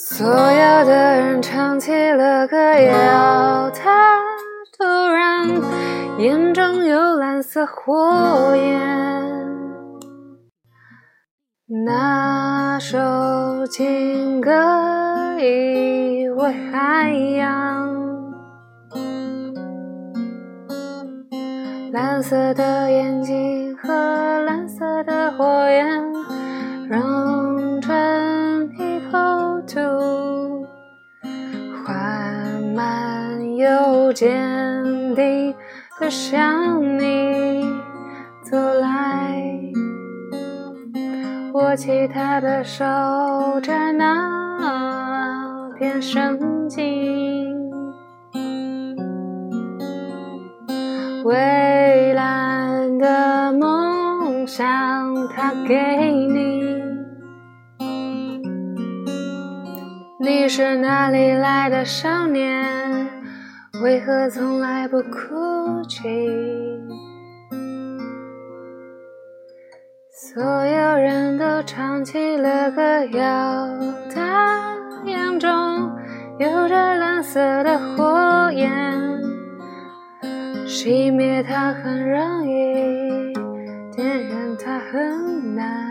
所有的人唱起了歌谣，他突然眼中有蓝色火焰。那首情歌已为海洋，蓝色的眼睛坚定地向你走来。握起他的手，在那片深境，蔚蓝的梦想，他给你。你是哪里来的少年？为何从来不哭泣？所有人都唱起了歌谣，他眼中有着蓝色的火焰，熄灭它很容易，点燃它很难。